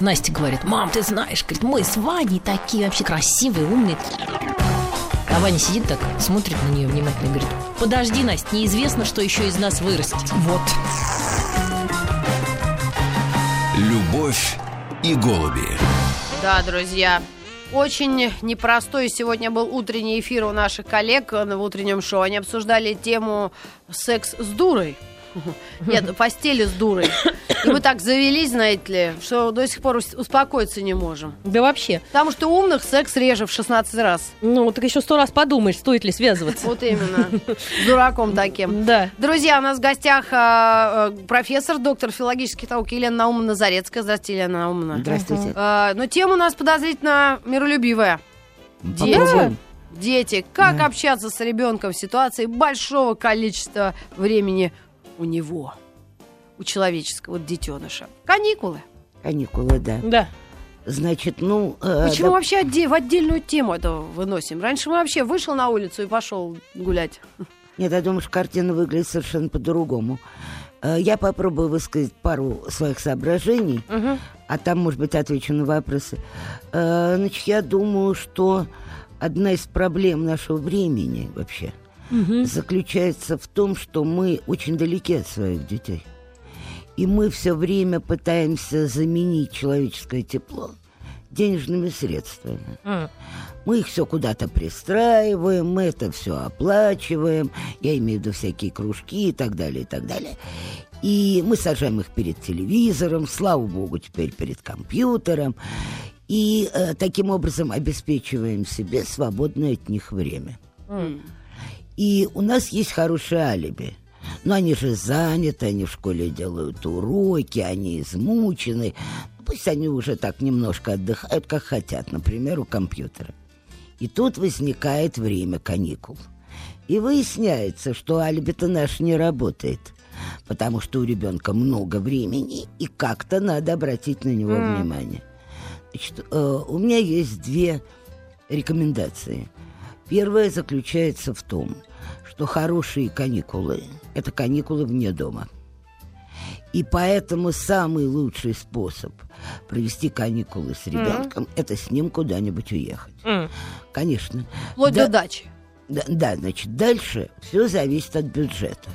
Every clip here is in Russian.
Настя говорит, мам, ты знаешь, говорит, мы с Ваней такие вообще красивые, умные. А Ваня сидит так, смотрит на нее внимательно и говорит, подожди, Настя, неизвестно, что еще из нас вырастет. Вот. Любовь и голуби. Да, друзья, очень непростой сегодня был утренний эфир у наших коллег в утреннем шоу. Они обсуждали тему секс с дурой. Нет, постели с дурой. И мы так завелись, знаете ли, что до сих пор успокоиться не можем. Да вообще. Потому что умных секс реже в 16 раз. Ну, так еще сто раз подумаешь, стоит ли связываться. Вот именно. С дураком таким. Да. Друзья, у нас в гостях а, а, профессор, доктор филологических наук Елена Наумовна Зарецкая. Здравствуйте, Елена Наумовна. Здравствуйте. А, но тема у нас подозрительно миролюбивая. Дети. Попробуем. Дети. Как общаться с ребенком в ситуации большого количества времени у него, у человеческого вот детеныша. Каникулы. Каникулы, да. Да. Значит, ну... э, Почему да- вообще отде- в отдельную тему это выносим? Раньше мы вообще вышел на улицу и пошел гулять. Нет, я думаю, что картина выглядит совершенно по-другому. Э, Я попробую высказать пару своих соображений, а там, может быть, отвечу на вопросы. Э, Значит, я думаю, что одна из проблем нашего времени вообще заключается в том, что мы очень далеки от своих детей. И мы все время пытаемся заменить человеческое тепло денежными средствами. Мы их все куда-то пристраиваем, мы это все оплачиваем, я имею в виду всякие кружки и так далее, и так далее. И мы сажаем их перед телевизором, слава богу, теперь перед компьютером. И э, таким образом обеспечиваем себе свободное от них время. И у нас есть хорошее алиби. Но они же заняты, они в школе делают уроки, они измучены. Пусть они уже так немножко отдыхают, как хотят, например, у компьютера. И тут возникает время каникул. И выясняется, что алиби-то наш не работает. Потому что у ребенка много времени, и как-то надо обратить на него внимание. Значит, э, у меня есть две рекомендации. Первая заключается в том, что хорошие каникулы – это каникулы вне дома. И поэтому самый лучший способ провести каникулы с ребенком – это с ним куда-нибудь уехать. Конечно. Вплоть Да- до дачи. Да, да, значит, дальше все зависит от бюджета.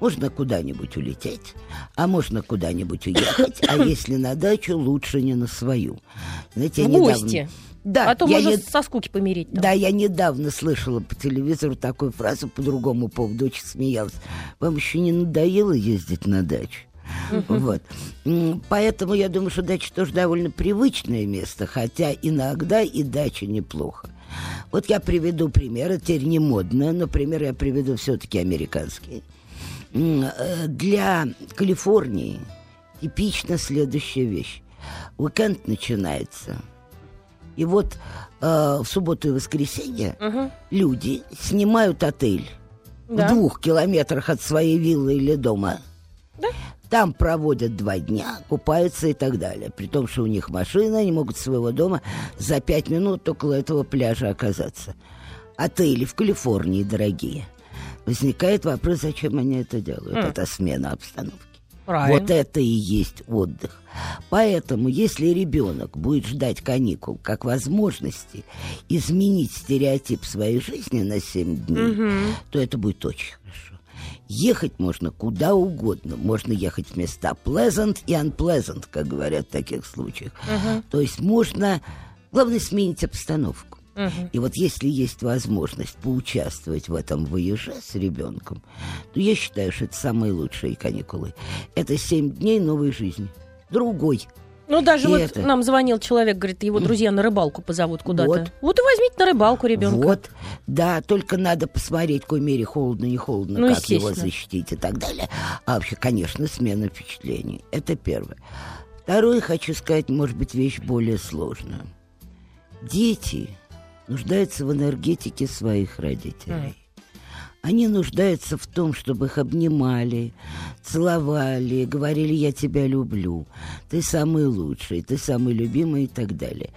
Можно куда-нибудь улететь, а можно куда-нибудь уехать, а если на дачу, лучше не на свою. Знаете, я В недавно- гости. Да, а то я можно не- со скуки помереть. там. да, я недавно слышала по телевизору такую фразу по другому поводу, очень смеялась. Вам еще не надоело ездить на дачу? Вот. Поэтому я думаю, что дача тоже довольно привычное место, хотя иногда и дача неплохо. Вот я приведу пример, это теперь не модно, но пример я приведу все-таки американский. М, э, Для Калифорнии типична следующая вещь. Уикенд начинается. И вот э, в субботу и воскресенье люди снимают отель Да. в двух километрах от своей виллы или дома. Там проводят два дня, купаются и так далее. При том, что у них машина, они могут своего дома за пять минут около этого пляжа оказаться. Отели в Калифорнии дорогие. Возникает вопрос, зачем они это делают. Это смена обстановки. Правильно. Вот это и есть отдых. Поэтому, если ребенок будет ждать каникул как возможности изменить стереотип своей жизни на 7 дней, то это будет очень. Ехать можно куда угодно. Можно ехать в места pleasant и unpleasant, как говорят в таких случаях. То есть можно, главное, сменить обстановку. И вот если есть возможность поучаствовать в этом воеже с ребенком, то я считаю, что это самые лучшие каникулы. Это семь дней новой жизни. Другой. Ну, даже И вот это- нам звонил человек, говорит, его друзья на рыбалку позовут куда-то. Вот. Вот, и возьмите на рыбалку ребенка. Вот, да, только надо посмотреть, в какой мере холодно, не холодно, Ну, как его защитить и так далее. А вообще, конечно, смена впечатлений. Это первое. Второе, хочу сказать, может быть, вещь более сложная. Дети нуждаются в энергетике своих родителей. Они нуждаются в том, чтобы их обнимали, целовали, говорили «я тебя люблю», «ты самый лучший», «ты самый любимый» и так далее.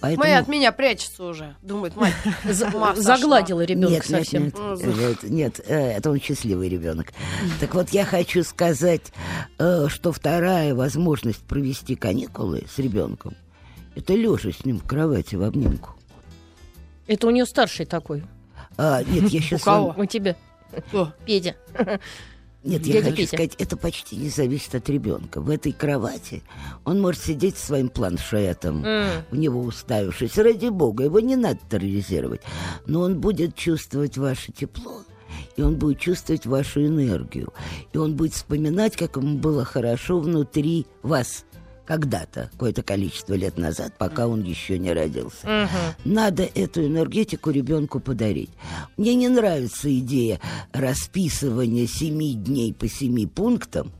Поэтому... Моя от меня прячется уже, думает, мать, загладила ребенка нет, совсем. Нет, нет, нет, э, это он счастливый ребенок. Так вот, я хочу сказать, э, что вторая возможность провести каникулы с ребенком – это лежа с ним в кровати в обнимку. Это у нее старший такой. А, нет, я сейчас... У кого? У тебя. Петя. Нет, я хочу Петя. сказать, это почти не зависит от ребенка. В этой кровати он может сидеть своим планшетом, mm. в него уставившись. Ради бога, его не надо терроризировать. Но он будет чувствовать ваше тепло, и он будет чувствовать вашу энергию. И он будет вспоминать, как ему было хорошо внутри вас когда-то, какое-то количество лет назад, пока он еще не родился. Угу. Надо эту энергетику ребенку подарить. Мне не нравится идея расписывания семи дней по семи пунктам,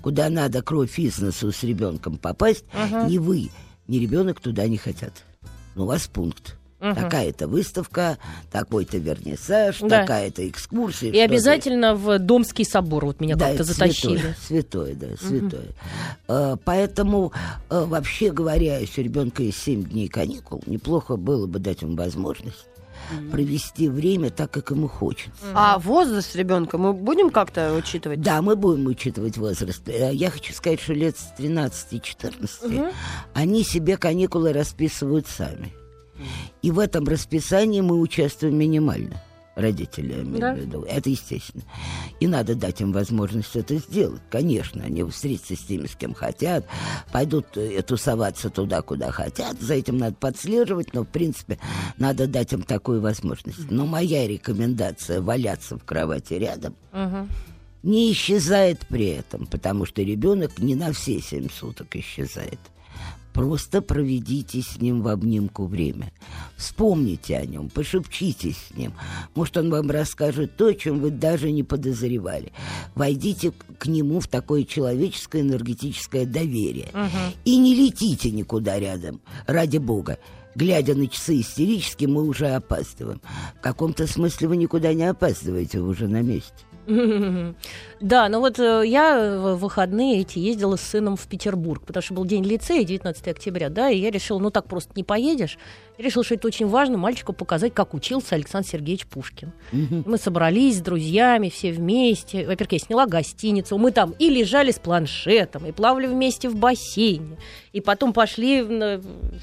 куда надо кровь из носу с ребенком попасть. Угу. Ни вы, ни ребенок туда не хотят. Но у вас пункт. Угу. Такая-то выставка, такой-то вернисаж, да. такая-то экскурсия. И обязательно в Домский собор вот меня да, как-то затащили. Святое, да, святое. Угу. Поэтому, а, вообще говоря, если у ребенка есть 7 дней каникул, неплохо было бы дать ему возможность провести время так, как ему хочется. А возраст ребенка мы будем как-то учитывать? Да, мы будем учитывать возраст. Э, я хочу сказать, что лет с 13-14 mm они себе каникулы расписывают сами. И в этом расписании мы участвуем минимально родители, да? Это естественно. И надо дать им возможность это сделать. Конечно, они встретятся с теми, с кем хотят, пойдут э, тусоваться туда, куда хотят. За этим надо подслеживать, но, в принципе, надо дать им такую возможность. Но моя рекомендация валяться в кровати рядом угу. не исчезает при этом, потому что ребенок не на все семь суток исчезает. Просто проведите с ним в обнимку время. Вспомните о нем, пошепчитесь с ним. Может, он вам расскажет то, о чем вы даже не подозревали. Войдите к нему в такое человеческое энергетическое доверие. Угу. И не летите никуда рядом, ради бога глядя на часы истерически, мы уже опаздываем. В каком-то смысле вы никуда не опаздываете, вы уже на месте. Да, ну вот э, я в выходные эти ездила с сыном в Петербург, потому что был день лицея, 19 октября, да, и я решила, ну так просто не поедешь. Я решила, что это очень важно мальчику показать, как учился Александр Сергеевич Пушкин. Мы собрались с друзьями все вместе. Во-первых, я сняла гостиницу. Мы там и лежали с планшетом, и плавали вместе в бассейне. И потом пошли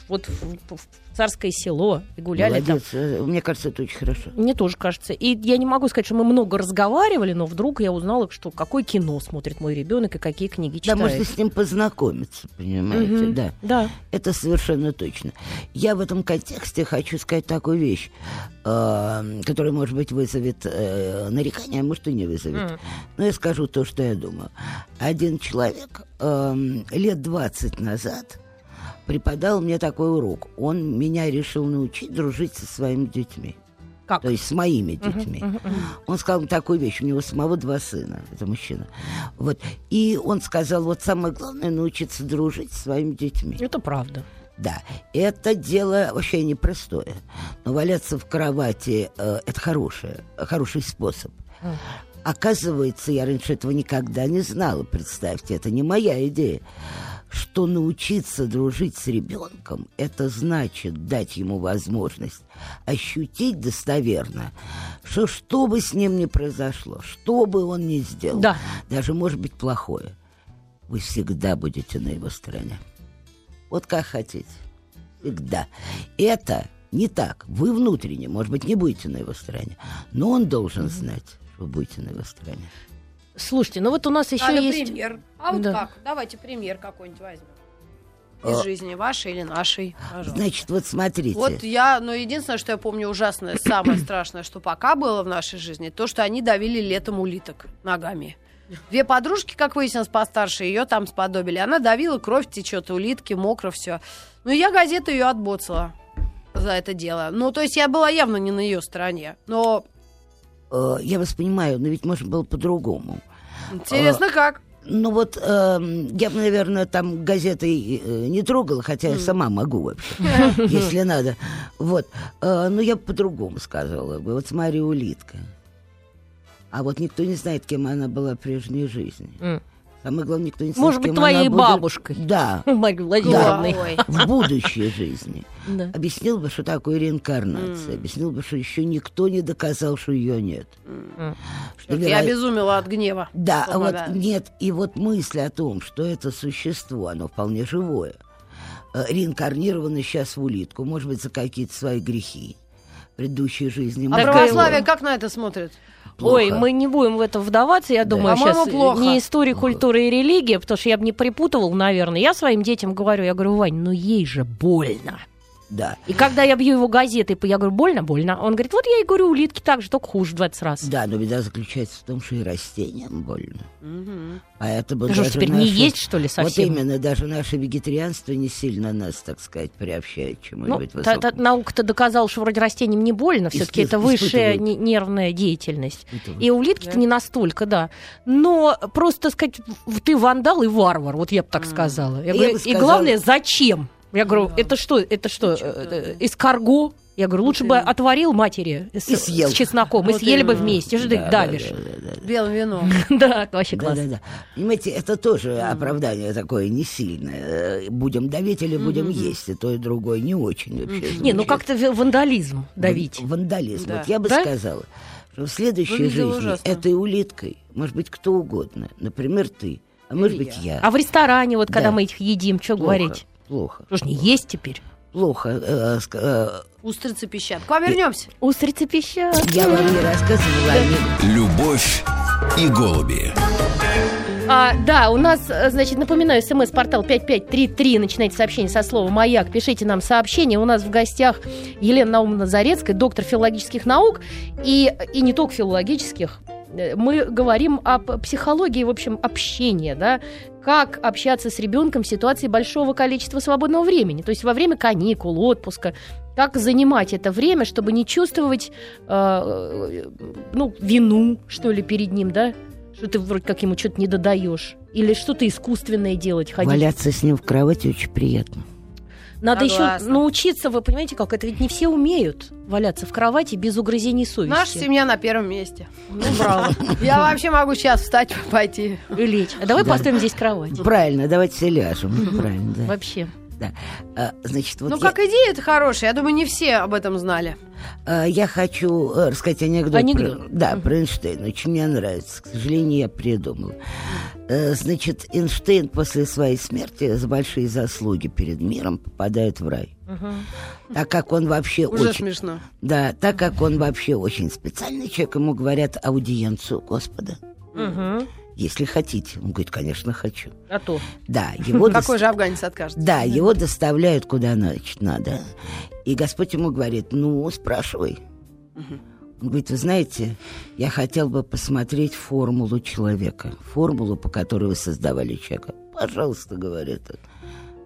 вот в, в царское село и гуляли Молодец. там. Э, мне кажется, это очень хорошо. Мне тоже кажется. И я не могу сказать, что мы много разговаривали, но вдруг я узнала, что какое кино смотрит мой ребенок и какие книги читает. Да, можно с ним познакомиться, понимаете, угу. да. Да. Это совершенно точно. Я в этом контексте хочу сказать такую вещь, э, которая, может быть, вызовет э, нарекание, а может и не вызовет. Mm. Но я скажу то, что я думаю. Один человек э, лет 20 назад преподал мне такой урок. Он меня решил научить дружить со своими детьми. Как? То есть с моими детьми. Uh-huh, uh-huh, uh-huh. Он сказал такую вещь, у него самого два сына, это мужчина. Вот. И он сказал, вот самое главное научиться дружить со своими детьми. Это правда. Да, это дело вообще непростое. Но валяться в кровати э, это хорошее, хороший способ. Оказывается, я раньше этого никогда не знала, представьте, это не моя идея что научиться дружить с ребенком – это значит дать ему возможность ощутить достоверно, что что бы с ним ни произошло, что бы он ни сделал, да. даже может быть плохое, вы всегда будете на его стороне. Вот как хотите. Всегда. Это не так. Вы внутренне, может быть, не будете на его стороне, но он должен знать, что вы будете на его стороне. Слушайте, ну вот у нас еще а, есть... Пример. А вот да. как? Давайте пример какой-нибудь возьмем. Из а... жизни вашей или нашей. Пожалуйста. Значит, вот смотрите. Вот я, ну, единственное, что я помню ужасное, самое страшное, что пока было в нашей жизни, то, что они давили летом улиток ногами. Две подружки, как выяснилось, постарше ее там сподобили. Она давила, кровь течет, улитки, мокро все. Ну, я газету ее отбоцала за это дело. Ну, то есть я была явно не на ее стороне. Но Э, я вас понимаю, но ведь можно было по-другому. Интересно, как? Ну вот, э, я бы, наверное, там газетой э, не трогала, хотя я сама могу вообще, если надо. Вот. Э, но я бы по-другому сказала бы. Вот смотри, улитка. А вот никто не знает, кем она была в прежней жизни. М. Самое главное, никто не знает, Может быть, кем твоей она будет- бабушкой. Да, Марьей Владимировной. Ой. в будущей жизни. Да. Объяснил бы, что такое реинкарнация. Объяснил бы, что еще никто не доказал, что ее нет. Что Я обезумела от гнева. Да, Что вот нет, и вот мысль о том, что это существо, оно вполне живое, э, реинкарнировано сейчас в улитку, может быть, за какие-то свои грехи предыдущей жизни. А православие его- как на это смотрит? Плохо. Ой, мы не будем в это вдаваться, я думаю, По-моему, сейчас плохо. не история культуры и религия, потому что я бы не припутывал, наверное. Я своим детям говорю, я говорю, Вань, ну ей же больно. Да. И когда я бью его газетой, я говорю, больно, больно. Он говорит, вот я и говорю, улитки так же, только хуже в 20 раз. Да, но беда заключается в том, что и растениям больно. Поэтому Ты что, даже теперь не наше- есть, что ли, совсем? Вот именно, даже наше вегетарианство не сильно нас, так сказать, приобщает к Ну, чему-нибудь та- та- высокому. наука-то доказала, что вроде растениям не больно, все-таки это высшая не- нервная деятельность. И улитки-то не настолько, да. Но просто сказать, ты вандал и варвар, вот я бы так сказала. Я Я говорю, бы И сказала- главное, зачем? Я говорю, это что, это что, э, э, эскарго? Я говорю, лучше бы отварил матери с, И съел. с чесноком, и Вот съели бы вместе, ты Да, да, давишь. да, да, да. Белым вином. Да, вообще Да, классно. да, да. Понимаете, это тоже оправдание такое не сильное. Э, Будем давить или будем есть, и то, и другое не очень вообще. Не, ну как-то вандализм давить. Ван- Вандализм. Да. Вот я бы Да? сказала, что в следующей Выглядело жизни ужасно. этой улиткой может быть кто угодно. Например, ты. А может Или быть я. я. А в ресторане, вот когда Да. мы их едим, что говорить? Плохо. Что ж не есть теперь? Плохо. Э, э, Устрицы пищат. К вам вернемся. Устрицы пищат. Я вам не рассказывала. Любовь и голуби. А, да, у нас, э, значит, напоминаю, смс-портал 5533. Начинайте сообщение со слова «Маяк». Пишите нам сообщение. У нас в гостях Елена Наумовна Зарецкая, доктор филологических наук. И, и не только филологических. Э, Мы говорим об психологии, в общем, общения, да, как общаться с ребенком в ситуации большого количества свободного времени. То есть во время каникул, отпуска. Как занимать это время, чтобы не чувствовать, э, ну, вину, что ли, перед ним, да? Что ты вроде как ему что-то не додаешь. Или что-то искусственное делать, ходить. Валяться с ним в кровати очень приятно. Надо еще Согласна. научиться, вы понимаете, как это ведь не все умеют валяться в кровати без угрызений совести. Наша семья на первом месте. Ну, браво. Я вообще могу сейчас встать, пойти. И лечь. А давай Да. поставим здесь кровать. Правильно, давайте все ляжем. Правильно, да. Вообще. Да. А, значит, вот Ну, я- как идея это хорошая. Я думаю, не все об этом знали. А, Я хочу э, рассказать анекдот. Анекдот. Про, да, про Эйнштейна. Очень мне нравится. К сожалению, я придумал. Э, Значит, Эйнштейн после своей смерти за большие заслуги перед миром попадает в рай. Так как он вообще Уже очень... смешно. Да, так как он вообще очень специальный человек, ему говорят аудиенцию Господа. Мгм. Если хотите. Он говорит, конечно, хочу. А то. Да, его... дос- Какой же афганец откажется? Да, его доставляют куда значит, надо. И Господь ему говорит, ну, спрашивай. Он говорит, вы знаете, я хотел бы посмотреть формулу человека, формулу, по которой вы создавали человека. Пожалуйста, говорит он.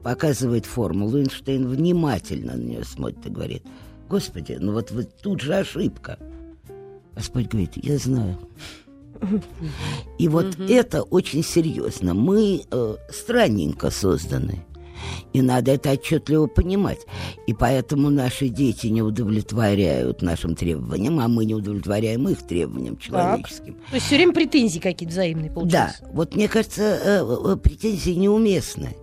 Показывает формулу, Эйнштейн внимательно на нее смотрит и говорит, Господи, ну вот вы тут же ошибка. Господь говорит, я знаю. И вот это очень серьезно. Мы э, странненько созданы. И надо это отчетливо понимать. И поэтому наши дети не удовлетворяют нашим требованиям, а мы не удовлетворяем их требованиям человеческим. То есть все время претензии какие-то взаимные Да, получаются. вот мне кажется, э, э, претензии неуместны.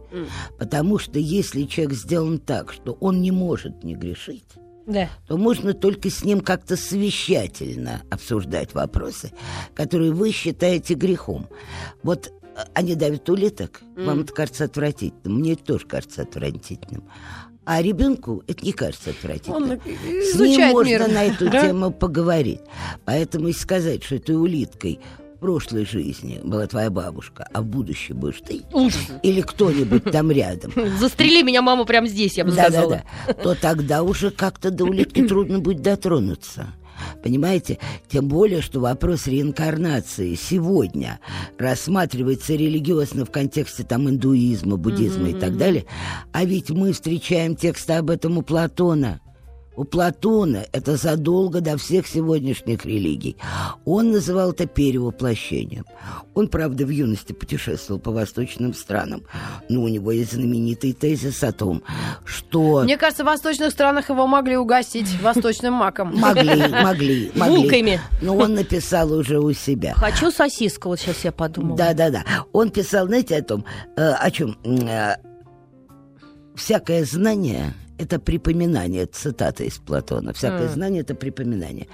Потому что если человек сделан так, что он не может не грешить, Да. то можно только с ним как-то совещательно обсуждать вопросы, которые вы считаете грехом. Вот э, они давят улиток, вам это кажется отвратительным, мне это тоже кажется отвратительным. А ребенку это не кажется отвратительным. Он С ним можно мир. на эту тему поговорить. Поэтому и сказать, что этой улиткой прошлой жизни была твоя бабушка, а в будущем будешь ты, или кто-нибудь там рядом, Застрели меня, мама, прямо здесь, я бы сказала. да-да-да, то тогда уже как-то до улитки трудно будет дотронуться. Понимаете? Тем более, что вопрос реинкарнации сегодня рассматривается религиозно в контексте там индуизма, буддизма и так далее. А ведь мы встречаем тексты об этом у Платона. У Платона это задолго до всех сегодняшних религий. Он называл это перевоплощением. Он, правда, в юности путешествовал по восточным странам, но у него есть знаменитый тезис о том, что... Мне кажется, в восточных странах его могли угостить восточным маком. Могли, могли, могли. Булками. Но он написал уже у себя. Хочу сосиску, вот сейчас я подумала. Да, да, да. Он писал, знаете, о том, э, о чем э, всякое знание это припоминание, цитата из Платона. Всякое Mm. знание это припоминание.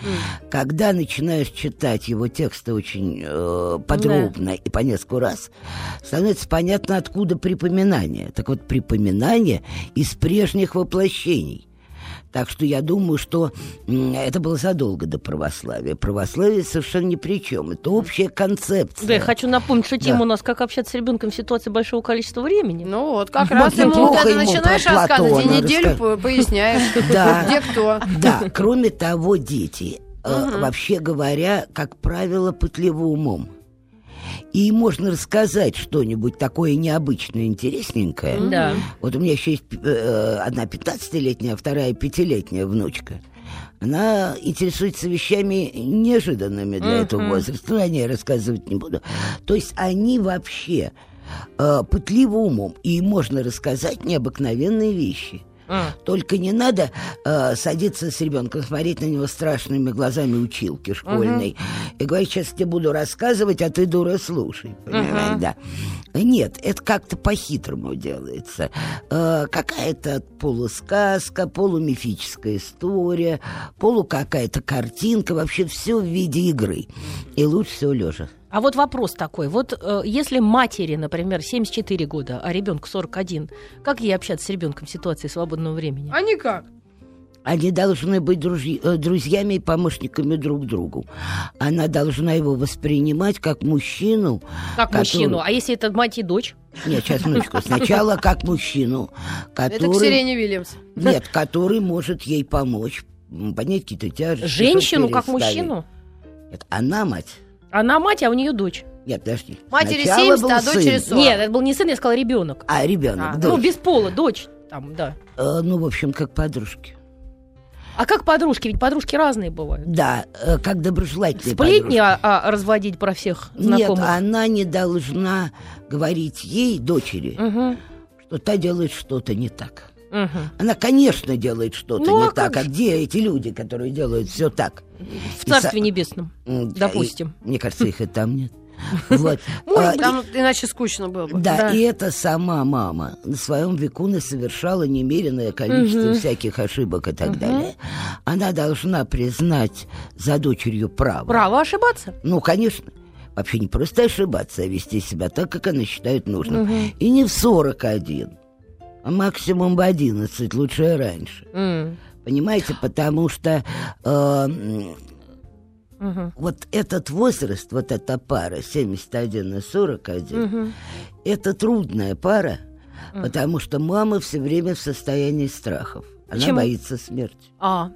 Когда начинаешь читать его тексты очень э, подробно и по несколько раз, становится понятно, откуда припоминание. Так вот, припоминание из прежних воплощений. Так что я думаю, что это было задолго до православия. Православие совершенно ни при чем. Это общая концепция. Да, я хочу напомнить, что тема Да. у нас «Как общаться с ребенком в ситуации большого количества времени». Ну вот, как Вот раз ему это ему начинаешь рассказывать, и неделю по- поясняешь, Да. где кто. Да, кроме того, дети, э, вообще говоря, как правило, пытливы умом. И можно рассказать что-нибудь такое необычное, интересненькое. Да. Вот у меня еще есть э, одна 15-летняя, а вторая пятилетняя внучка. Она интересуется вещами неожиданными для этого возраста. Но о ней рассказывать не буду. То есть они вообще э, пытливы умом. И можно рассказать необыкновенные вещи. А. Только не надо э, садиться с ребенком, смотреть на него страшными глазами училки школьной и говорить, сейчас тебе буду рассказывать, а ты, дура, слушай. Понимаешь, да. Нет, это как-то по-хитрому делается. Э, какая-то полусказка, полумифическая история, полу какая-то картинка, вообще все в виде игры. И лучше всего лежа. А вот вопрос такой. Вот э, если матери, например, 74 года, а ребенку 41, как ей общаться с ребенком в ситуации свободного времени? А никак. Они должны быть дружи- э, друзьями и помощниками друг другу. Она должна его воспринимать как мужчину. Как который- мужчину. А если это мать и дочь? Нет, сейчас, минуточку. Сначала как мужчину, Это который... Ксения Вильямс. Нет, который может ей помочь, м, поднять какие-то тяжести. Женщину как мужчину? Нет, она мать. Она мать, а у нее дочь. Нет, подожди. Матери Сначала 70, был а дочери сын. 40. Нет, это был не сын, я сказала ребенок. А ребенок, А, дочь. Ну, без пола, дочь. Там, да. Э, ну, в общем, как подружки. А как подружки? Ведь подружки разные бывают. Да, э, как доброжелательные Сплетни подружки. а, а, разводить про всех Нет, знакомых? она не должна говорить ей, дочери, Мгм, что та делает что-то не так. Мгм. Она, конечно, делает что-то Ну, не а так. как А где эти люди, которые делают все так? В И Царстве са- Небесном. М, Допустим. и- мне кажется, их и там нет. Вот. А, Там иначе скучно было бы. Да, Да. и эта сама мама на своем веку совершала немеренное количество всяких ошибок и так далее. Она должна признать за дочерью право. Право ошибаться. Ну, конечно. Вообще не просто ошибаться, а вести себя так, как она считает нужным. И не в 41, а максимум в 11, лучше раньше. М, Понимаете, потому что э, мгм, вот этот возраст, вот эта пара 71 и 41, мгм. это трудная пара, потому что мама все время в состоянии страхов. Она Почему? боится смерти. А.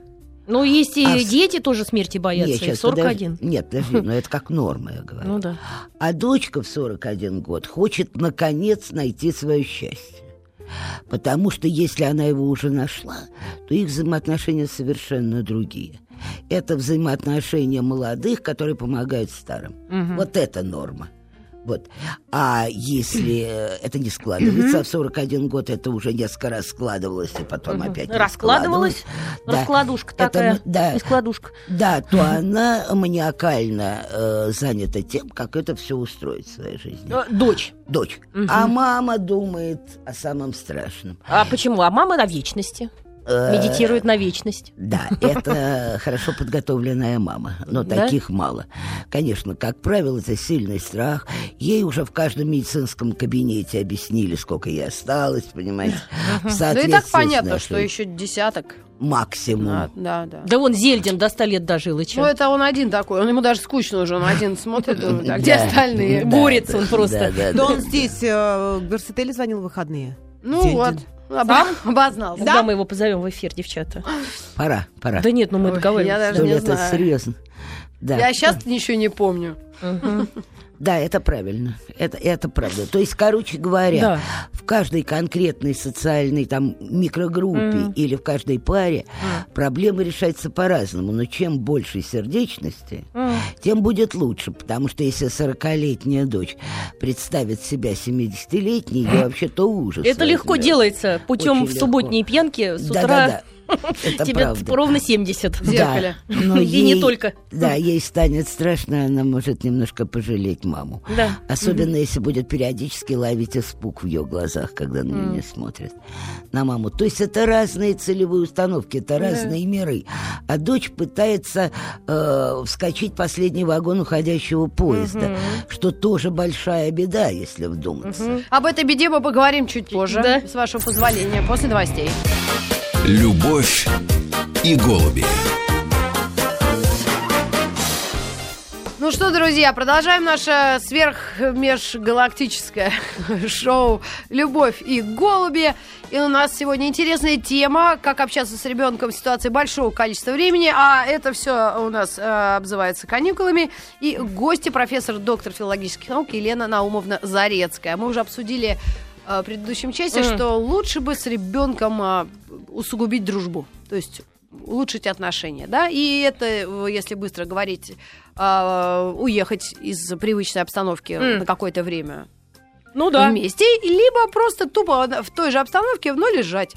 Ну, есть и А в- дети тоже смерти боятся. Нет, щас, 41. подожди. Нет, подожди, но это как норма, я говорю. Ну да. А дочка в 41 год хочет, наконец, найти свое счастье. Потому что если она его уже нашла, то их взаимоотношения совершенно другие. Это взаимоотношения молодых, которые помогают старым. Вот это норма. Вот. А если э, это не складывается, а в 41 год это уже несколько раз складывалось, и потом опять не Раскладывалась. складывалось. Да. Раскладушка Это такая. мы- да. Складушка. Да, то она маниакально э, занята тем, как это все устроить в своей жизни. Э, Дочь. Дочь. А мама думает о самом страшном. А почему? А мама на вечности. Э, Медитирует на вечность. Да, это хорошо подготовленная мама, но Да? таких мало. Конечно, как правило, это сильный страх. Ей уже в каждом медицинском кабинете объяснили, сколько ей осталось, понимаете. Да и так понятно, что еще десяток. Максимум. Да, да, да. Да вон Зельдин до 100 лет дожил, и чё? Ну, это он один такой. Он ему даже скучно уже. Он один смотрит, думает, а где остальные? Борется он просто. да, он здесь э, в Версетеле звонил в выходные. Ну Зельдин. Вот. Сам обознался. Когда мы его позовем в эфир, девчата? Пора, пора. Да нет, ну мы Ой, договариваемся. я даже ли, не это знаю. серьезно. Да. Я сейчас ничего не помню. Да, это правильно. Это, это правда. То есть, короче говоря, Да. в каждой конкретной социальной там микрогруппе или в каждой паре проблема решается по-разному. Но чем больше сердечности, тем будет лучше. Потому что если 40-летняя дочь представит себя 70-летней, ее вообще-то ужас. Это легко возьмет. делается путем Очень в легко. субботние пьянки с утра. Да-да-да. Это Тебе правда. ровно 70. В зеркале. Да, но И не ей- только. Да, ей станет страшно, она может немножко пожалеть маму. Да. Особенно, если будет периодически ловить испуг в ее глазах, когда на нее смотрят. На маму. То есть это разные целевые установки, это разные миры. А дочь пытается э, вскочить в последний вагон уходящего поезда, что тоже большая беда, если вдуматься. Об этой беде мы поговорим чуть позже, Да. с вашего позволения, после новостей. Любовь и голуби. Ну что, друзья, продолжаем наше сверхмежгалактическое шоу «Любовь и голуби». И у нас сегодня интересная тема, как общаться с ребенком в ситуации большого количества времени. А это все у нас э, обзывается каникулами. И гости профессор, доктор филологических наук Елена Наумовна Зарецкая. Мы уже обсудили э, предыдущем части, Мгм. что лучше бы с ребенком э, усугубить дружбу. То есть улучшить отношения, да, и это, если быстро говорить, э, уехать из привычной обстановки М. на какое-то время Ну да. вместе, либо просто тупо в той же обстановке, но лежать.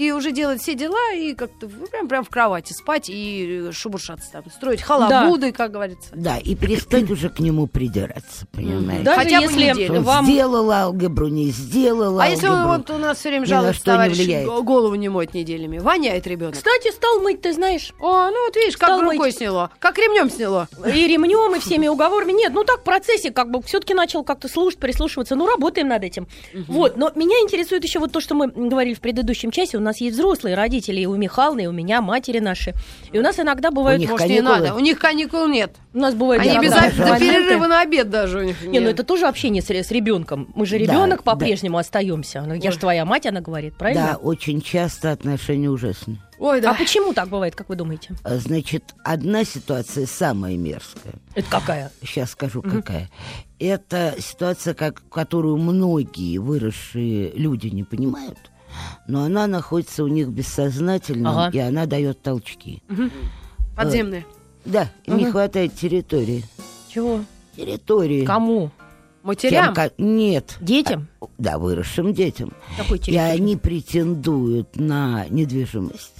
И уже делать все дела, и как-то прям, прям в кровати спать и шебуршаться там, строить халабуды, как говорится. Да, и перестать уже к нему придираться, понимаете? Даже Хотя бы если неделю. Он вам... сделал алгебру, не сделал А если он алгебру. вот у нас все время жалуется, что не товарищ, влияет. г- голову не моет неделями, воняет ребенок. Кстати, стал мыть, ты знаешь. О, ну вот видишь, как Стал рукой мыть. сняло, как ремнем сняло. И ремнем, и всеми уговорами. Нет, ну так в процессе как бы все-таки начал как-то слушать, прислушиваться. Ну, работаем над этим. Вот, но меня интересует еще вот то, что мы говорили в предыдущем часе. У нас есть взрослые родители, и у Михалны, и у меня, матери наши. И у нас иногда бывают... них Может, не каникулы? надо, у них каникул нет. У нас бывают... Они Да, без да, да. перерыва на обед даже у них Не, ну это тоже общение с, с ребенком. Мы же Да, ребенок да. по-прежнему остаемся. Ну, Я же твоя мать, она говорит, Да, правильно? очень часто отношения ужасны. Ой, да. А почему так бывает, как вы думаете? А, Значит, одна ситуация самая мерзкая. Это какая? Сейчас скажу, какая. Это ситуация, как, которую многие выросшие люди не понимают, но она находится у них бессознательно, Ага. и она дает толчки. Подземные. Да, им не хватает территории. Чего? Территории. Кому? Матерям. Тем, ко- Нет. Детям? Да, выросшим детям. Какой И территории? они претендуют на недвижимость,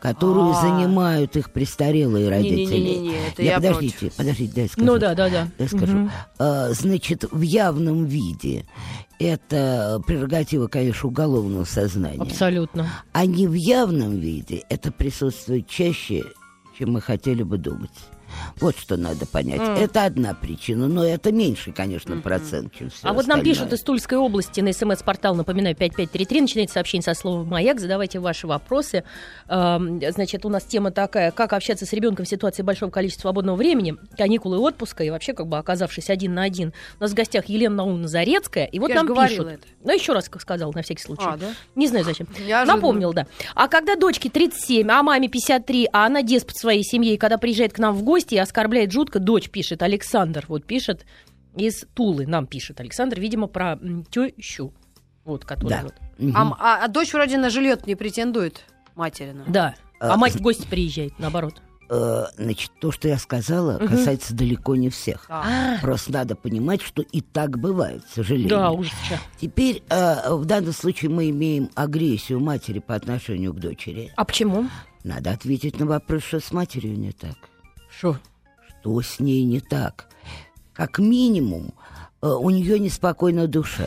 которую А. занимают их престарелые родители. Не-не-не-не, это Не, я подождите, подождите, дай скажу. Ну да, да, да. Я скажу. А, значит, в явном виде это прерогатива, конечно, уголовного сознания. Абсолютно. А не в явном виде это присутствует чаще, чем мы хотели бы думать. Вот что надо понять. Это одна причина, но это меньше, конечно, процент, чем все А вот нам остальное. пишут из Тульской области на смс-портал, напоминаю, 5533, начинайте сообщение со словом «Маяк», задавайте ваши вопросы. Эм, Значит, у нас тема такая, как общаться с ребенком в ситуации большого количества свободного времени, каникулы отпуска и вообще как бы оказавшись один на один. У нас в гостях Елена Наумовна Зарецкая, и вот Я нам пишут. это. Ну, еще раз, как сказал, на всякий случай. А, да? Не знаю зачем. Неожиданно. Напомнил, да. А когда дочке 37, а маме 53, а она деспот своей семьи, и когда приезжает к нам в гости и оскорбляет жутко, дочь пишет, Александр вот пишет из Тулы, нам пишет Александр, видимо, про тещу. Вот, которая Да. вот. А, а- а дочь вроде на жилье не претендует материна. Да. А А, мать в гости приезжает, наоборот. Э, значит, то, что я сказала, касается далеко не всех. А. Просто надо понимать, что и так бывает, к сожалению. Да, ужас. чё. Теперь э, в данном случае мы имеем агрессию матери по отношению к дочери. А почему? Надо ответить на вопрос, что с матерью не так. Что? Что с ней не так? Как минимум, э, у нее неспокойна душа.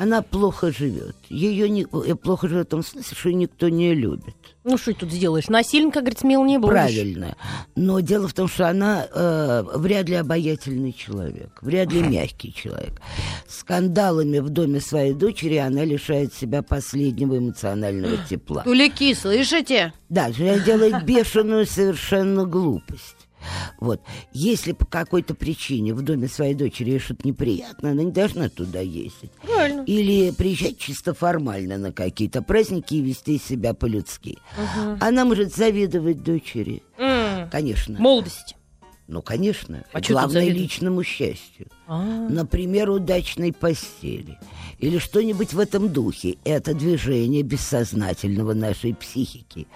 Она плохо живет. Ее не, э, плохо живет в том смысле, что ее никто не любит. Ну, что тут сделаешь? Насильника, говорит, смел не будешь. Правильно. Но дело в том, что она э, вряд ли обаятельный человек, вряд ли мягкий человек. Скандалами в доме своей дочери она лишает себя последнего эмоционального тепла. Тулики, слышите? Да, она делает бешеную совершенно глупость. Вот. Если по какой-то причине в доме своей дочери что-то неприятно, она не должна туда ездить. Правильно. Или приезжать чисто формально на какие-то праздники и вести себя по-людски. Она может завидовать дочери. М, Конечно. Молодость. Ну, конечно. А Главное личному счастью. А. Например, удачной постели. Или что-нибудь в этом духе. Это движение бессознательного нашей психики.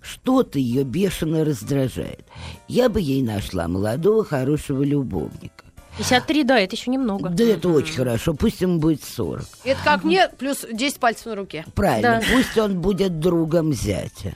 Что-то ее бешено раздражает. Я бы ей нашла молодого, хорошего любовника. 53, да, это еще немного. Да это очень хорошо. Пусть ему будет 40. Это как мне, плюс 10 пальцев на руке. Правильно. Да. Пусть он будет другом зятя.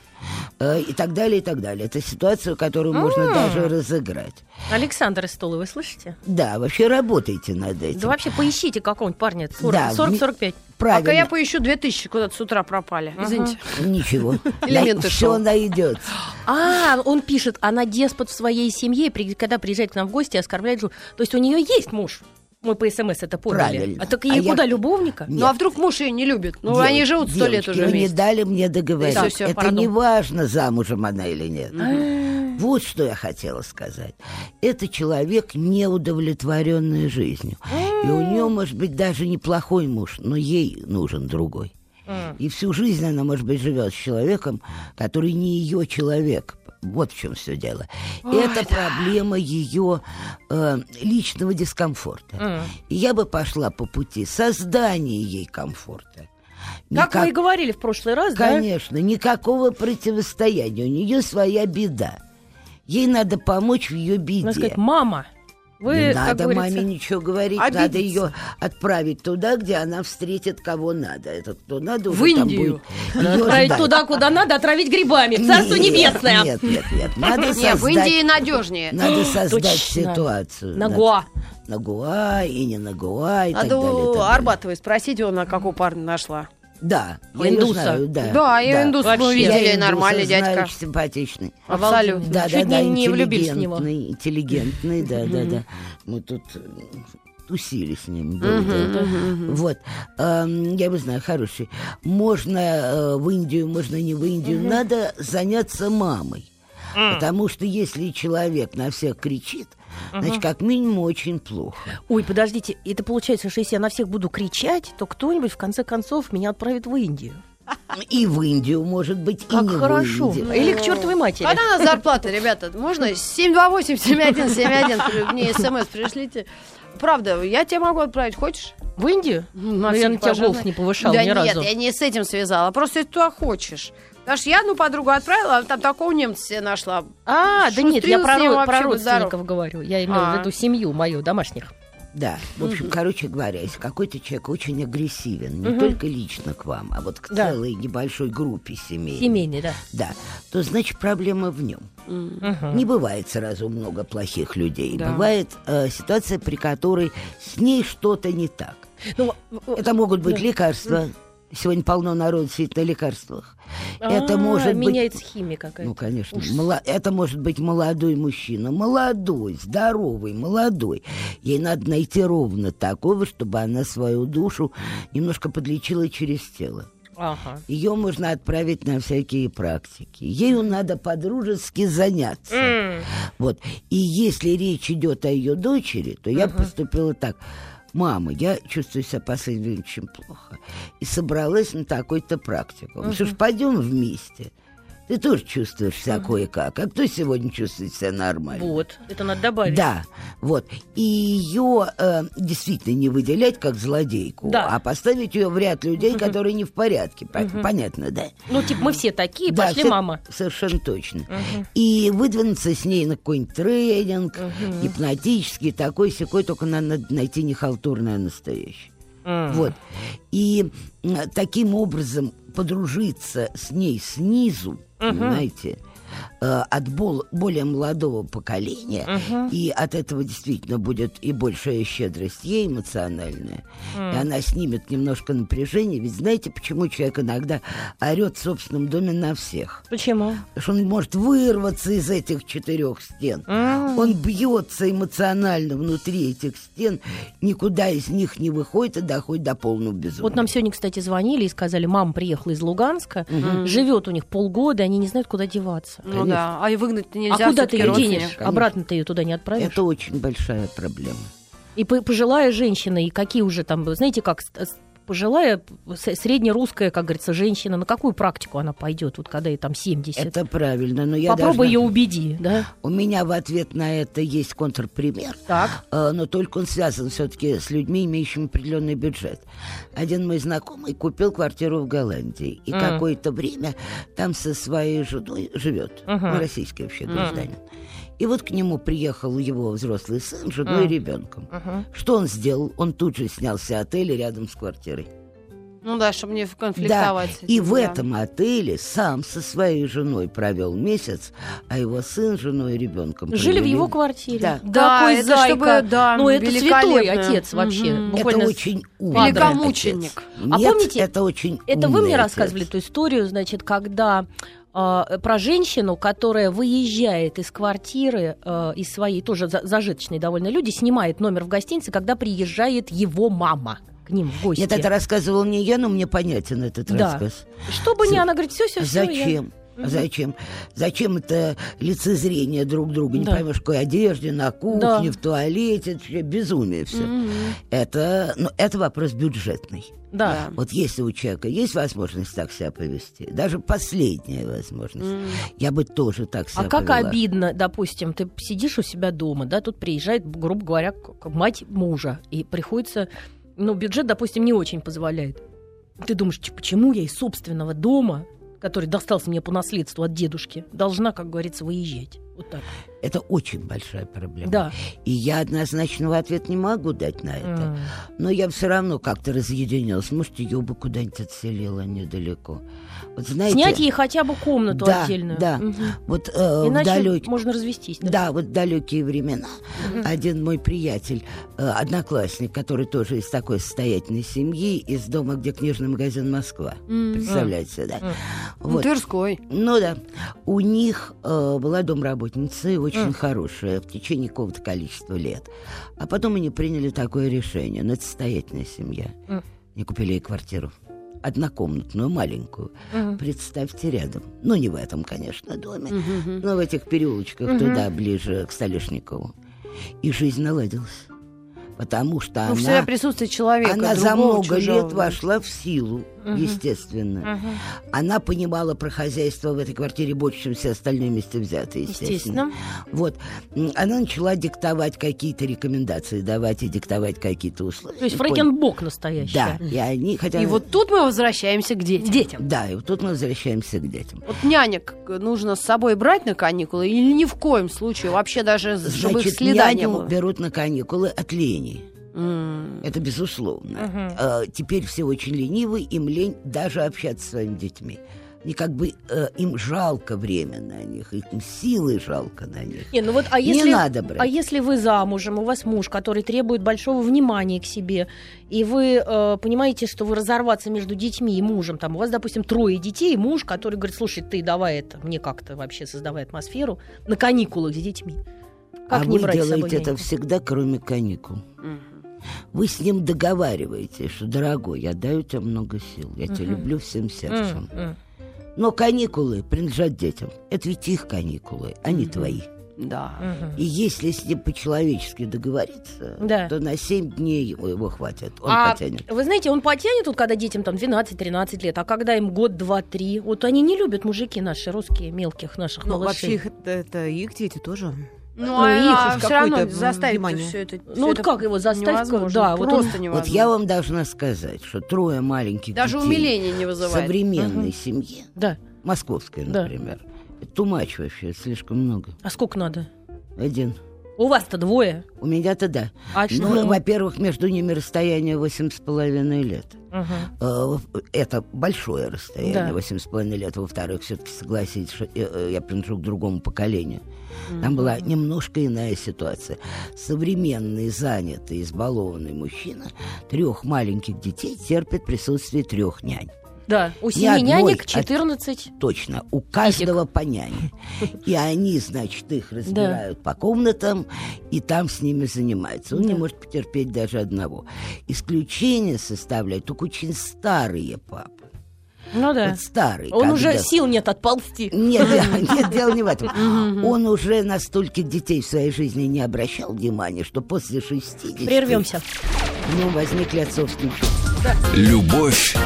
Э, И так далее, и так далее. Это ситуация, которую можно даже разыграть. Александр из Столы, вы слышите? Да, вообще работайте над этим. Да вообще поищите какого-нибудь парня Да, 40-45. Правильно. Пока я поищу 2000, куда-то с утра пропали. Извините. Ничего. Элементы Все шоу. найдется. А, он пишет, она деспот в своей семье, когда приезжает к нам в гости, оскорбляет жену. То есть у нее есть муж. Мы по СМС это поняли. Правильно. А так А ей я- куда, любовника? Ну а вдруг муж ее не любит? Ну они Девочки, живут сто лет уже вы не вместе. дали мне договорить. Всё, всё, Это пардон. не важно, замужем она или нет. А. Вот что я хотела сказать. Это человек, неудовлетворенный жизнью. И у нее, может быть, даже неплохой муж, но ей нужен другой. И всю жизнь она, может быть, живет с человеком, который не ее человек. Вот в чем все дело. Это проблема ее э, личного дискомфорта. И я бы пошла по пути создания ей комфорта. Как Никак- мы и говорили в прошлый раз, да? Конечно, никакого противостояния. У нее своя беда. Ей надо помочь в ее беде. Надо сказать, мама, вы, не надо говорится, маме ничего говорить, обидится. надо ее отправить туда, где она встретит кого надо. Этот кто надо В уже там Индию. будет её отправить ждать. туда, куда надо, отравить грибами. Царство Нет, небесное. Нет, нет, нет. Надо создать, в Индии надежнее. надо создать Точно. ситуацию. На Надо- Гоа. На Гоа и не на Гоа и так Надо далее. так далее. Арбатовой спросить, она какого парня нашла. Да, я Индуса. знаю, да. Да, и индус мы увидели, Я индуса нормальный знаю, дядька. очень симпатичный. Абсолютно. Да, Чуть да, да, не- не влюбились в него. интеллигентный, интеллигентный, да, да, да. Мы тут э, тусили с ним. Вот. Я бы знаю, хороший. Можно э, в Индию, можно не в Индию. Надо заняться мамой. Потому что если человек на всех кричит, значит, как минимум очень плохо. Ой, подождите, это получается, что если я на всех буду кричать, то кто-нибудь в конце концов меня отправит в Индию. И в Индию, может быть, и Как не хорошо. в Индию. Или к чертовой матери. Когда у нас зарплата, ребята? Можно 728-7171, мне смс пришлите. Правда, я тебя могу отправить, хочешь? В Индию? Ну, я на тебя голос не повышал да ни нет, разу. я не с этим связала, просто ты туда хочешь. Потому что я одну подругу отправила, а там такого немца себе нашла. А, да нет, я Шустрил про, ро- про будь здоров. родственников говорю. Я имела А. в виду семью мою, домашних. Да, в общем, короче говоря, если какой-то человек очень агрессивен, не только лично к вам, а вот к Да. целой небольшой группе семей, Семейный, да. да, то значит проблема в нем. Не бывает сразу много плохих людей. Да. Бывает э, ситуация, при которой с ней что-то не так. Ну, Это могут быть лекарства. Сегодня полно народу сидит на лекарствах. Это а, может быть меняется химия какая-то. ну, конечно. Мало- Это может быть молодой мужчина. Молодой, здоровый, молодой. Ей надо найти ровно такого, чтобы она свою душу немножко подлечила через тело. Ага. Ее можно отправить на всякие практики. Ею надо по-дружески заняться. М. Вот. И если речь идет о ее дочери, то я поступила так. Мама, я чувствую себя последнее очень плохо. И собралась на такой-то практику. Что ж, пойдем вместе. Ты тоже чувствуешь себя кое-как. А кто сегодня чувствует себя нормально? Вот, это надо добавить. Да, вот. И ее э, действительно не выделять как злодейку, Да. а поставить ее в ряд людей, которые не в порядке. Пон- Понятно, да? Ну, типа, мы все такие, Да, пошли, все- мама. Совершенно точно. И выдвинуться с ней на какой-нибудь тренинг, гипнотический, такой секой, только надо найти не халтурное, а настоящее. Вот. И таким образом подружиться с ней снизу, понимаете, э, от бол- более молодого поколения, и от этого действительно будет и большая щедрость ей эмоциональная, и она снимет немножко напряжения. Ведь знаете, почему человек иногда орет в собственном доме на всех? Почему? Потому что он может вырваться из этих четырех стен. Он бьется эмоционально внутри этих стен, никуда из них не выходит и доходит до полного безумия. Вот нам сегодня, кстати, звонили и сказали, мама приехала из Луганска, живет у них полгода, они не знают, куда деваться. Ну да, а и выгнать нельзя. а куда ты ее денешь? Обратно ты ее туда не отправишь. Это очень большая проблема. И по- пожилая женщина, и какие уже там, знаете, как пожилая, среднерусская, как говорится, женщина, на какую практику она пойдет, вот когда ей там 70? Это правильно, но я Попробуй должна- ее убеди, да? У меня в ответ на это есть контрпример. Так. Э, но только он связан все-таки с людьми, имеющими определенный бюджет. Один мой знакомый купил квартиру в Голландии и М. какое-то время там со своей женой живет, Мгм. ну, российский вообще гражданин. И вот к нему приехал его взрослый сын, с женой и ребенком. Мгм. Что он сделал? Он тут же снялся отель рядом с квартирой. Ну да, чтобы не Да, конфликтовать. с и этим, в да. этом отеле сам со своей женой провел месяц, а его сын с женой и ребенком Жили в его квартире. Да. Да, Какой это зайка. чтобы, да, ну, это святой отец вообще. Мгм. Буквально Это очень умный. Великомученик. отец. А Нет, помните, это очень Это вы мне отец. рассказывали эту историю, значит, когда про женщину, которая выезжает из квартиры, э, из своей, тоже за- зажиточные довольно люди, снимает номер в гостинице, когда приезжает его мама к ним в гости. Нет, это рассказывал не я, но мне понятен этот Да. рассказ. Чтобы не, она говорит, все, все, А все. Зачем? А Зачем? Зачем это лицезрение друг друга? Не Да. поймешь, в какой одежде, на кухне, Да. в туалете. Это вообще безумие все. Это, ну, это вопрос бюджетный. Да. Вот если у человека есть возможность так себя повести, даже последняя возможность, я бы тоже так себя А как повела. обидно, допустим, ты сидишь у себя дома, да, тут приезжает, грубо говоря, мать мужа, и приходится, ну, бюджет, допустим, не очень позволяет. Ты думаешь, «Ч- почему я из собственного дома, который достался мне по наследству от дедушки, должна, как говорится, выезжать? Вот так. Это очень большая проблема. Да. И я однозначного ответа не могу дать на это. М. Но я все равно как-то разъединилась. Может, ее бы куда-нибудь отселила недалеко. Вот знаете, Снять ей хотя бы комнату да, отдельную. Да. Мгм. Вот э, в Иначе далёк- можно развестись. Да, вот в далекие времена один мой приятель, э, одноклассник, который тоже из такой состоятельной семьи, из дома, где книжный магазин Москва. Представляете, да? Ну, Вот. Тверской. Ну да. У них э, была домработница и очень хорошая в течение какого-то количества лет. А потом они приняли такое решение. Ну, это состоятельная семья. М. Они купили ей квартиру. Однокомнатную, маленькую. Мгм. Представьте рядом. Ну, не в этом, конечно, доме, но в этих переулочках туда, ближе к Столешникову. И жизнь наладилась. Потому что Ну, всегда она, присутствие человека. она за много чужого, лет вошла в силу, естественно. Мгм. Она понимала про хозяйство в этой квартире больше, чем все остальные вместе взятые, естественно. Естественно. Вот. Она начала диктовать какие-то рекомендации, давать и диктовать какие-то условия. То есть понял- Фрейкенбок Да, и они, хотя... И вот тут мы возвращаемся к детям. Детям. Да, и вот тут мы возвращаемся к детям. Вот нянек нужно с собой брать на каникулы или ни в коем случае, вообще даже чтобы их Значит, следа не было? берут на каникулы от лени. Это безусловно. Э, теперь все очень ленивы, им лень даже общаться с своими детьми. И как бы э, им жалко время на них, им силы жалко на них. Не, ну вот, а Не если, надо брать. А если вы замужем, у вас муж, который требует большого внимания к себе, и вы э, понимаете, что вы разорваться между детьми и мужем, там у вас, допустим, трое детей, и муж, который говорит, слушай, ты давай это, мне как-то вообще создавай атмосферу на каникулах с детьми. Как а не вы брать делаете это всегда, кроме каникул. Мгм. Вы с ним договариваетесь, что, дорогой, я даю тебе много сил, я тебя люблю всем сердцем. Но каникулы принадлежат детям. Это ведь их каникулы, а не твои. Да. И если с ним по-человечески договориться, Да. то на 7 дней его, его хватит. Он а потянет. вы знаете, он потянет, вот когда детям там 12-13 лет, а когда им год, два, три, вот они не любят мужики наши, русские, мелких наших Ну, малышей. вообще, их, это, это их дети тоже. Ну, Ну, а, их а все равно заставить внимание. все это. Ну, всё вот это как его заставить? невозможно, Да, вот он- просто Вот невозможно. я вам должна сказать, что трое маленьких Даже детей умиления не в вызывает. современной семье, Да. московской, Да. например, это тумач вообще, это слишком много. А сколько надо? Один. У вас-то двое. У меня-то да. А что? Ну, во-первых, между ними расстояние восемь с половиной лет. Э, Это большое расстояние, Да. восемь с половиной лет. Во-вторых, все-таки согласитесь, что э, э, я принадлежу к другому поколению. Там была немножко иная ситуация. Современный, занятый, избалованный мужчина трех маленьких детей терпит присутствие трех нянь. Да, у семи нянек а- 14. Точно, у каждого по няне. И они, значит, их разбирают по комнатам, и там с ними занимаются. Он не Да. может потерпеть даже одного. Исключение составляют только очень старые папы. Ну да. Вот старый. Он уже когда- сил нет отползти. Нет, нет, дело не в этом. Он уже на столько детей в своей жизни не обращал внимания, что после 60 Прервемся. ну, возникли отцовские чувства. Любовь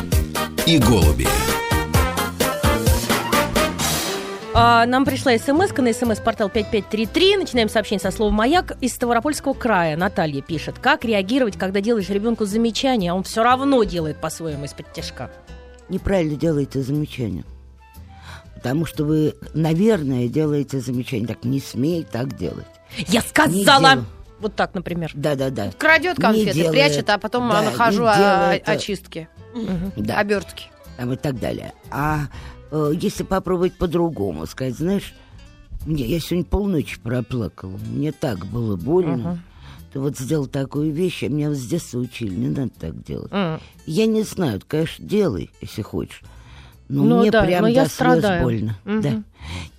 и голуби. А, нам пришла смс на смс-портал 5533. Начинаем сообщение со слова «Маяк» из Ставропольского края. Наталья пишет. Как реагировать, когда делаешь ребенку замечание, а он все равно делает по-своему из-под тяжка? Неправильно делаете замечание. Потому что вы, наверное, делаете замечание. Так не смей так делать. Я сказала! Вот так, например. Да-да-да. Крадет конфеты, делай прячет, а потом Да, нахожу о- очистки, Да. обертки. там и так далее. А э, если попробовать по-другому, сказать, знаешь, мне, я сегодня полночи проплакала, мне так было больно. Ты вот сделал такую вещь, а меня вот с детства учили, не надо так делать. М. Я не знаю, конечно, делай, если хочешь. Но Ну мне да, прям но я до слез страдаю. больно. Мгм. Да.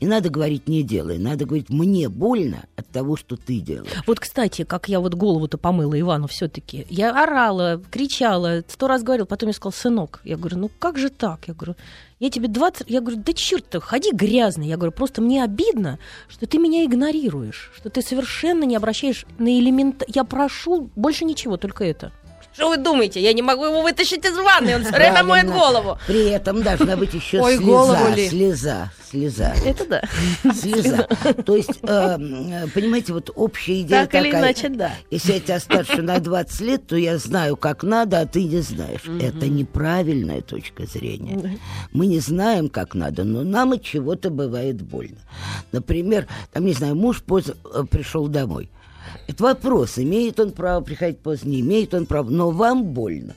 Не надо говорить не делай, надо говорить мне больно от того, что ты делаешь. Вот, кстати, как я вот голову-то помыла Ивану все-таки. Я орала, кричала, сто раз говорил, потом я сказал, сынок. Я говорю, ну как же так? Я говорю, я тебе 20... Я говорю, да черт ты, ходи грязный. Я говорю, просто мне обидно, что ты меня игнорируешь, что ты совершенно не обращаешь на элемент... Я прошу больше ничего, только это. Что вы думаете? Я не могу его вытащить из ванны, он все время моет голову. При этом должна быть еще Ой, слеза, голову ли? слеза, слеза. Это да. Слеза. То есть, э, понимаете, вот общая идея Так или такая. иначе, да. Если я тебя старше на 20 лет, то я знаю, как надо, а ты не знаешь. Это неправильная точка зрения. Мы не знаем, как надо, но нам от чего-то бывает больно. Например, там, не знаю, муж поздно э, пришел домой. Это вопрос, имеет он право приходить поздно, не имеет он право, но вам больно.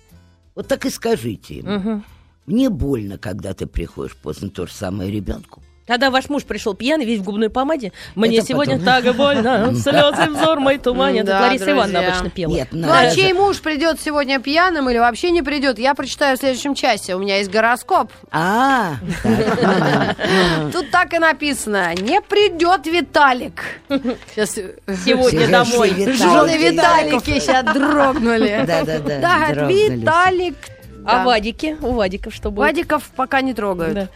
Вот так и скажите ему. Мне больно, когда ты приходишь поздно, то же самое ребенку. Когда ваш муж пришел пьяный, весь в губной помаде, мне Это сегодня потом. так больно, слезы взор мой туманит. Да, Это Лариса друзья. Ивановна обычно пела. Нет, Ну, а чей муж придет сегодня пьяным или вообще не придет, я прочитаю в следующем часе. У меня есть гороскоп. А, Тут так и написано. Не придет Виталик. Сейчас Сегодня домой. Жены Виталики сейчас дрогнули. Да-да-да, Да, дрогнули. Виталик. А Да. Вадики? У Вадиков что будет? Вадиков пока не трогают.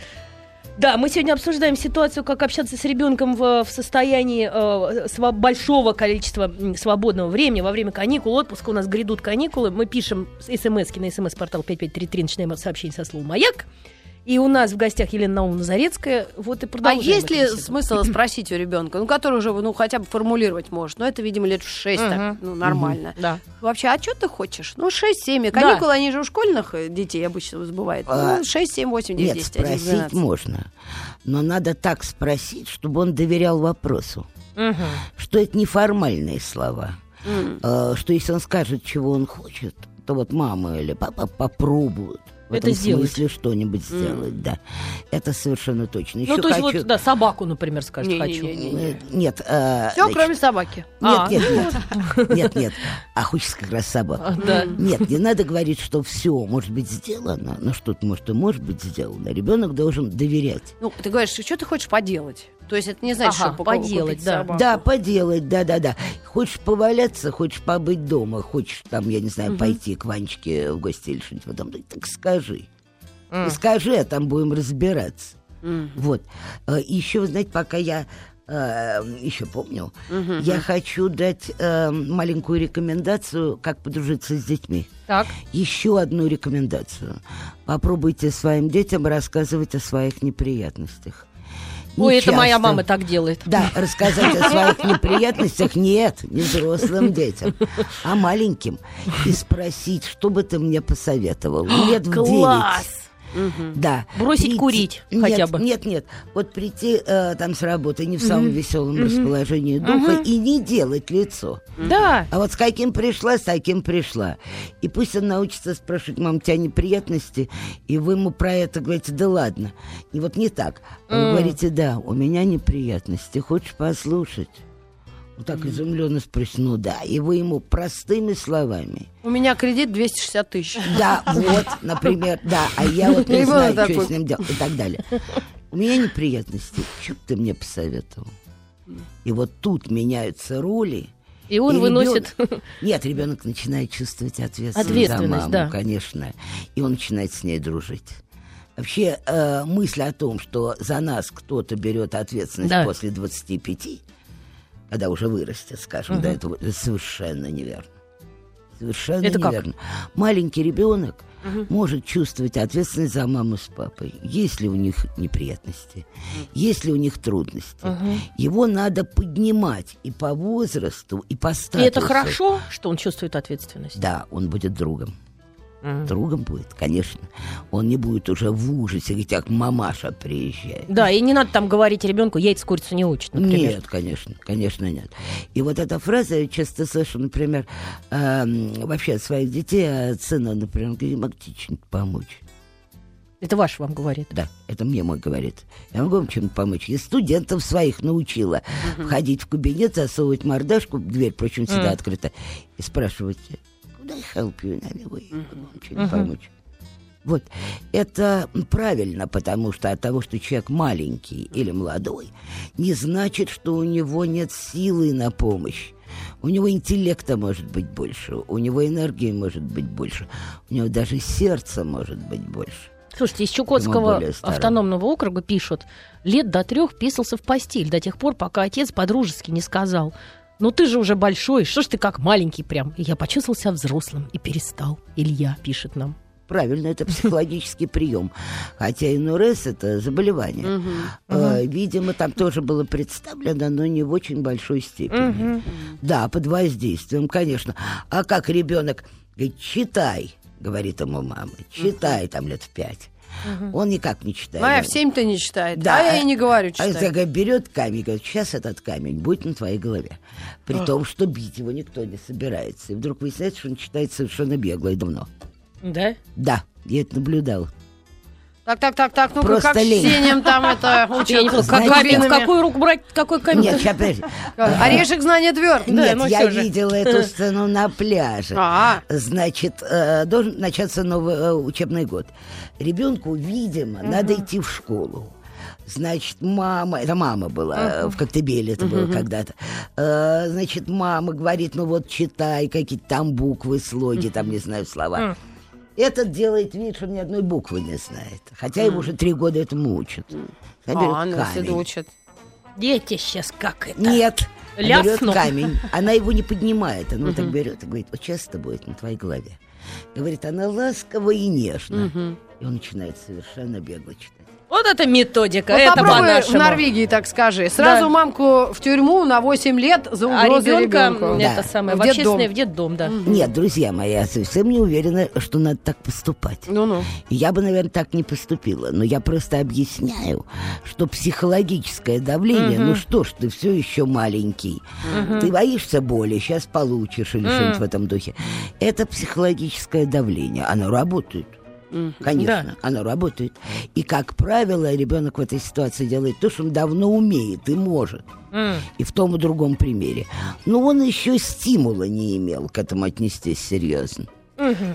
Да. Мы сегодня обсуждаем ситуацию, как общаться с ребенком в, в состоянии э, сва- большого количества свободного времени во время каникул, отпуска. У нас грядут каникулы. Мы пишем смс на смс-портал 5533, начинаем сообщение со словом «Маяк». И у нас в гостях Елена Наумовна Зарецкая. Вот и А есть ли смысл спросить у ребенка, ну, который уже, ну, хотя бы формулировать может, но это, видимо, лет в 6, так, Мгм. ну, нормально. Да. Вообще, а что ты хочешь? Ну, 6-7. Каникулы, они же у школьных э, детей обычно забывают. А, Ну, 6, 7, 8, 9, Нет, 10, 11, спросить 12. можно. Но надо так спросить, чтобы он доверял вопросу. Мгм. Что это неформальные слова. Э, Что если он скажет, чего он хочет, то вот мама или папа попробуют. В Это этом сделать. смысле что-нибудь сделать, да. Это совершенно точно. Ну, Еще то есть хочу... вот, да, собаку, например, скажет Не-не-не-не. «хочу». Э, Нет, э, Все, значит, кроме собаки. Нет, А. нет, нет. Нет, нет. А хочется как раз собаку. А, Да. Нет, не надо говорить, что все может быть сделано, но что-то может и может быть сделано. Ребенок должен доверять. Ну, ты говоришь, что ты хочешь поделать? То есть это не значит, Ага, что покупать поделать, да. собаку. Да, поделать, да-да-да. Хочешь поваляться, хочешь побыть дома, хочешь там, я не знаю, пойти к Ванечке в гости или что-нибудь потом, так скажи. И скажи, а там будем разбираться. М. Вот. Э, Еще, вы знаете, пока я э, еще помню, я хочу дать э, маленькую рекомендацию, как подружиться с детьми. Так. Еще одну рекомендацию. Попробуйте своим детям рассказывать о своих неприятностях. Ой, это моя мама так делает. Да, рассказать о своих неприятностях нет, не взрослым детям, а маленьким. И спросить, что бы ты мне посоветовал. Лет в Класс! Девять. Да. Бросить курить нет, хотя бы. Нет, нет. Вот прийти э, там с работы не в самом веселом расположении духа и не делать лицо. Да. А вот с каким пришла, с таким пришла. И пусть он научится спрашивать, мам, у тебя неприятности, и вы ему про это говорите, да ладно. И вот не так. Вы говорите, да, у меня неприятности, хочешь послушать? Вот так изумленно спросит, ну да. И вы ему простыми словами. У меня кредит 260 тысяч. Да, вот, например, да, а я вот не Ребенок знаю, что с ним делать и так далее. У меня неприятности, что бы ты мне посоветовал? И вот тут меняются роли. И он И выносит... ребёнок- Нет, ребенок начинает чувствовать ответственность, Ответственность, за маму, да. конечно. И он начинает с ней дружить. Вообще, э, мысль о том, что за нас кто-то берет ответственность Да. после 25, когда уже вырастет, скажем, до этого, это совершенно неверно. Совершенно Это как? неверно. Маленький ребенок может чувствовать ответственность за маму с папой, если у них неприятности, если у них трудности. Его надо поднимать и по возрасту, и по И статусу. это хорошо, что он чувствует ответственность. Да, он будет другом. Другом будет, конечно. Он не будет уже в ужасе, говорить, как мамаша приезжает. Да, и не надо там говорить ребенку, яйца курицу не учат, например. Нет, конечно, конечно нет. И вот эта фраза я часто слышу, например, эм, вообще от своих детей, от сына, например, говорит, могу тебе чем-нибудь помочь? Это ваш вам говорит. Да, это мне мой говорит. Я могу вам чем-то помочь. Я студентов своих научила входить в кабинет, засовывать мордашку, дверь, впрочем, всегда открыта, и спрашивать, я help you, наверное, могу вам чем-нибудь помочь? Вот, это правильно, потому что от того, что человек маленький или молодой, не значит, что у него нет силы на помощь. У него интеллекта может быть больше, у него энергии может быть больше, у него даже сердца может быть больше. Слушайте, из Чукотского автономного округа пишут, лет до трех писался в постель до тех пор, пока отец по-дружески не сказал, ну ты же уже большой, что ж ты как маленький прям. И я почувствовал себя взрослым и перестал. Илья пишет нам. Правильно, это психологический прием. Хотя НРС это заболевание. Э, Видимо, там тоже было представлено, но не в очень большой степени. Да, под воздействием, конечно. А как ребенок говорит, читай, говорит ему мама, читай там лет в пять. Он никак не читает. Моя в 7-то не читает. Да, а я и не говорю А читать. если берет камень, говорит, сейчас этот камень будет на твоей голове. При том, что бить его никто не собирается. И вдруг выясняется, что он читает совершенно бегло и давно. Да? Да, я это наблюдал. Так, так, так, так, ну-ка, Просто как лень. Чтением там это с как дубинами. какую руку брать, какой камень? Нет, подожди. Орешек знания тверд. Нет, я же. видела эту сцену на пляже. А, Значит, э, должен начаться новый э, учебный год. Ребенку, видимо, надо идти в школу. Значит, мама, это мама была, э, в Коктебеле это было когда-то. Э, значит, мама говорит, ну вот читай, какие-то там буквы, слоги, там, не знаю, слова. Этот делает вид, что ни одной буквы не знает. Хотя его уже три года этому учат. Она берет а, ну, если камень. учат. Дети сейчас как это? Нет. Лясну. Берет камень. Она его не поднимает. Она вот так берет и говорит, вот сейчас это будет на твоей голове. Говорит, она ласково и нежно. И он начинает совершенно бегло читать. Вот это методика, Вот это попробуй в. Норвегии, так скажи. Сразу Да. мамку в тюрьму на 8 лет за А угрозы ребенка ребенку. Да. это самое, В в общественное, детдом. в детдом, да. Нет, друзья мои, я совсем не уверена, что надо так поступать. Ну-ну. Я бы, наверное, так не поступила. Но я просто объясняю, что психологическое давление, ну что ж, ты все еще маленький. Ты боишься боли, сейчас получишь или что-нибудь в этом духе. Это психологическое давление. Оно работает. Конечно, оно работает. И, как правило, ребенок в этой ситуации делает то, что он давно умеет и может. М. И в том и другом примере. Но он еще стимула не имел к этому отнестись серьезно.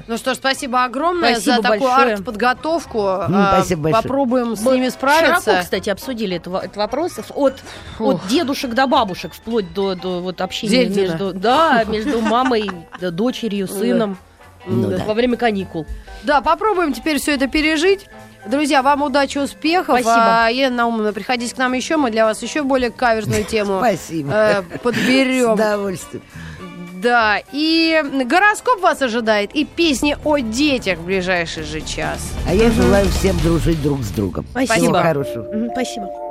Ну что ж, спасибо огромное Спасибо за такую большое. арт-подготовку. А, спасибо большое. Попробуем с Мы ними справиться. Широко, кстати, обсудили это, во- этот вопрос от, от дедушек до бабушек, вплоть до, до вот общения между, да, между мамой, да, дочерью, сыном Ну да. во время каникул. Да, попробуем теперь все это пережить. Друзья, вам удачи, успехов. Спасибо. А, Елена Наумовна, приходите к нам еще, мы для вас еще более каверзную тему Спасибо. э, С подберем. удовольствием. Да, и гороскоп вас ожидает, и песни о детях в ближайший же час. А я желаю всем дружить друг с другом. Спасибо. Всего хорошего. Спасибо.